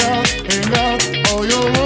hang enough, oh you